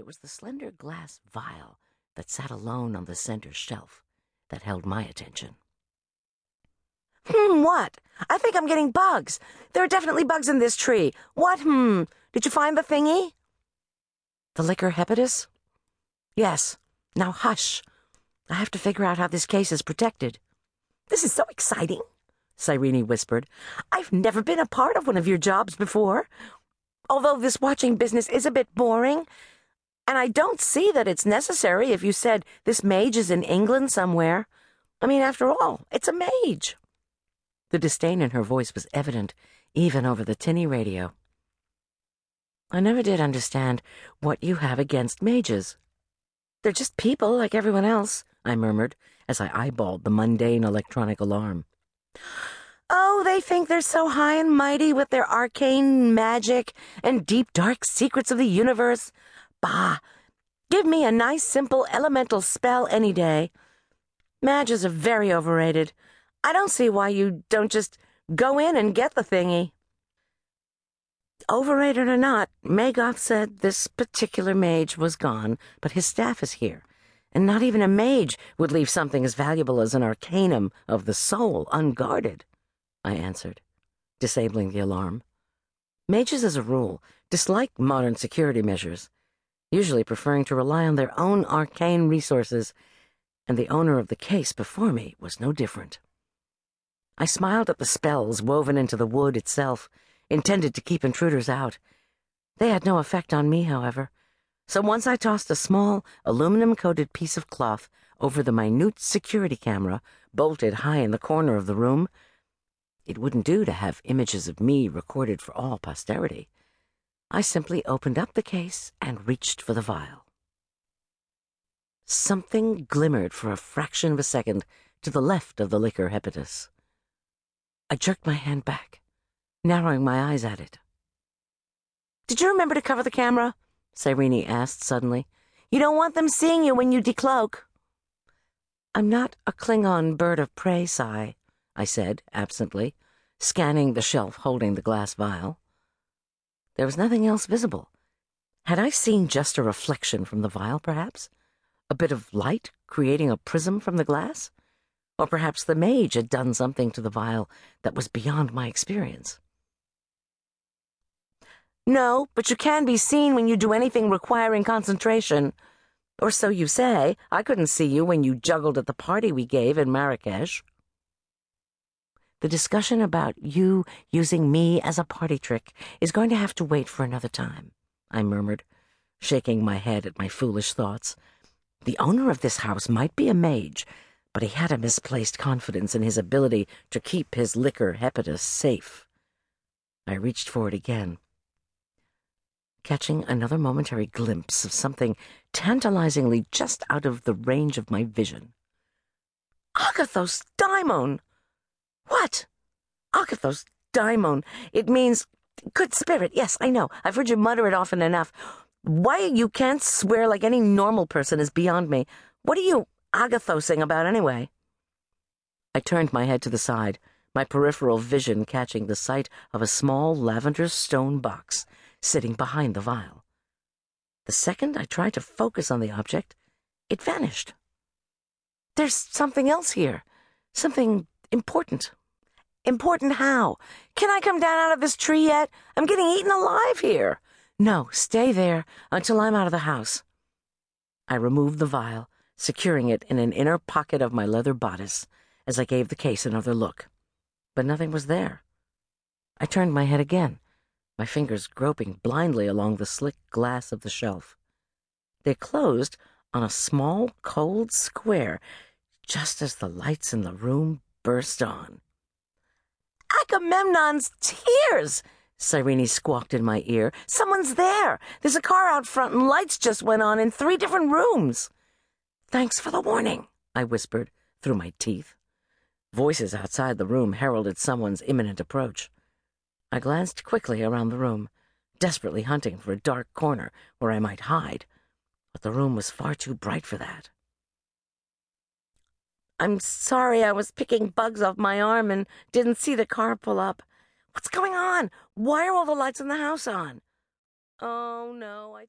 it was the slender glass vial that sat alone on the center shelf that held my attention. Hmm, what? I think I'm getting bugs. There are definitely bugs in this tree. What, hmm? Did you find the thingy? The liquor hepatus? Yes. Now hush. I have to figure out how this case is protected. This is so exciting, Cyrene whispered. I've never been a part of one of your jobs before. Although this watching business is a bit boring, and I don't see that it's necessary if you said this mage is in England somewhere. I mean, after all, it's a mage. The disdain in her voice was evident, even over the tinny radio. I never did understand what you have against mages. They're just people like everyone else, I murmured as I eyeballed the mundane electronic alarm. Oh, they think they're so high and mighty with their arcane magic and deep, dark secrets of the universe. Bah! Give me a nice, simple, elemental spell any day. Mages are very overrated. I don't see why you don't just go in and get the thingy. Overrated or not, Magoth said this particular mage was gone, but his staff is here. And not even a mage would leave something as valuable as an arcanum of the soul unguarded, I answered, disabling the alarm. Mages, as a rule, dislike modern security measures, usually preferring to rely on their own arcane resources, and the owner of the case before me was no different. I smiled at the spells woven into the wood itself, intended to keep intruders out. They had no effect on me, however, so once I tossed a small, aluminum-coated piece of cloth over the minute security camera bolted high in the corner of the room. It wouldn't do to have images of me recorded for all posterity. I simply opened up the case and reached for the vial. Something glimmered for a fraction of a second to the left of the liquor hepatus. I jerked my hand back, narrowing my eyes at it. Did you remember to cover the camera? Cyrene asked suddenly. You don't want them seeing you when you decloak. I'm not a Klingon bird of prey, Cy, I said absently, scanning the shelf holding the glass vial. There was nothing else visible. Had I seen just a reflection from the vial, perhaps? A bit of light creating a prism from the glass? Or perhaps the mage had done something to the vial that was beyond my experience. No, but you can be seen when you do anything requiring concentration. Or so you say. I couldn't see you when you juggled at the party we gave in Marrakesh. The discussion about you using me as a party trick is going to have to wait for another time, I murmured, shaking my head at my foolish thoughts. The owner of this house might be a mage, but he had a misplaced confidence in his ability to keep his liquor hepatus safe. I reached for it again, catching another momentary glimpse of something tantalizingly just out of the range of my vision. Agathos daimon! What? Agathos daimon. It means good spirit. Yes, I know. I've heard you mutter it often enough. Why you can't swear like any normal person is beyond me. What are you agathosing about anyway? I turned my head to the side, my peripheral vision catching the sight of a small lavender stone box sitting behind the vial. The second I tried to focus on the object, it vanished. There's something else here. Something important. Important how? Can I come down out of this tree yet? I'm getting eaten alive here. No, stay there until I'm out of the house. I removed the vial securing it in an inner pocket of my leather bodice as I gave the case another look. But nothing was there. I turned my head again, my fingers groping blindly along the slick glass of the shelf. They closed on a small, cold square just as the lights in the room burst on. Agamemnon's tears! Cyrene squawked in my ear. Someone's there! There's a car out front and lights just went on in three different rooms. Thanks for the warning, I whispered through my teeth. Voices outside the room heralded someone's imminent approach. I glanced quickly around the room, desperately hunting for a dark corner where I might hide, but the room was far too bright for that. I'm sorry I was picking bugs off my arm and didn't see the car pull up. What's going on? Why are all the lights in the house on? Oh, no, I think.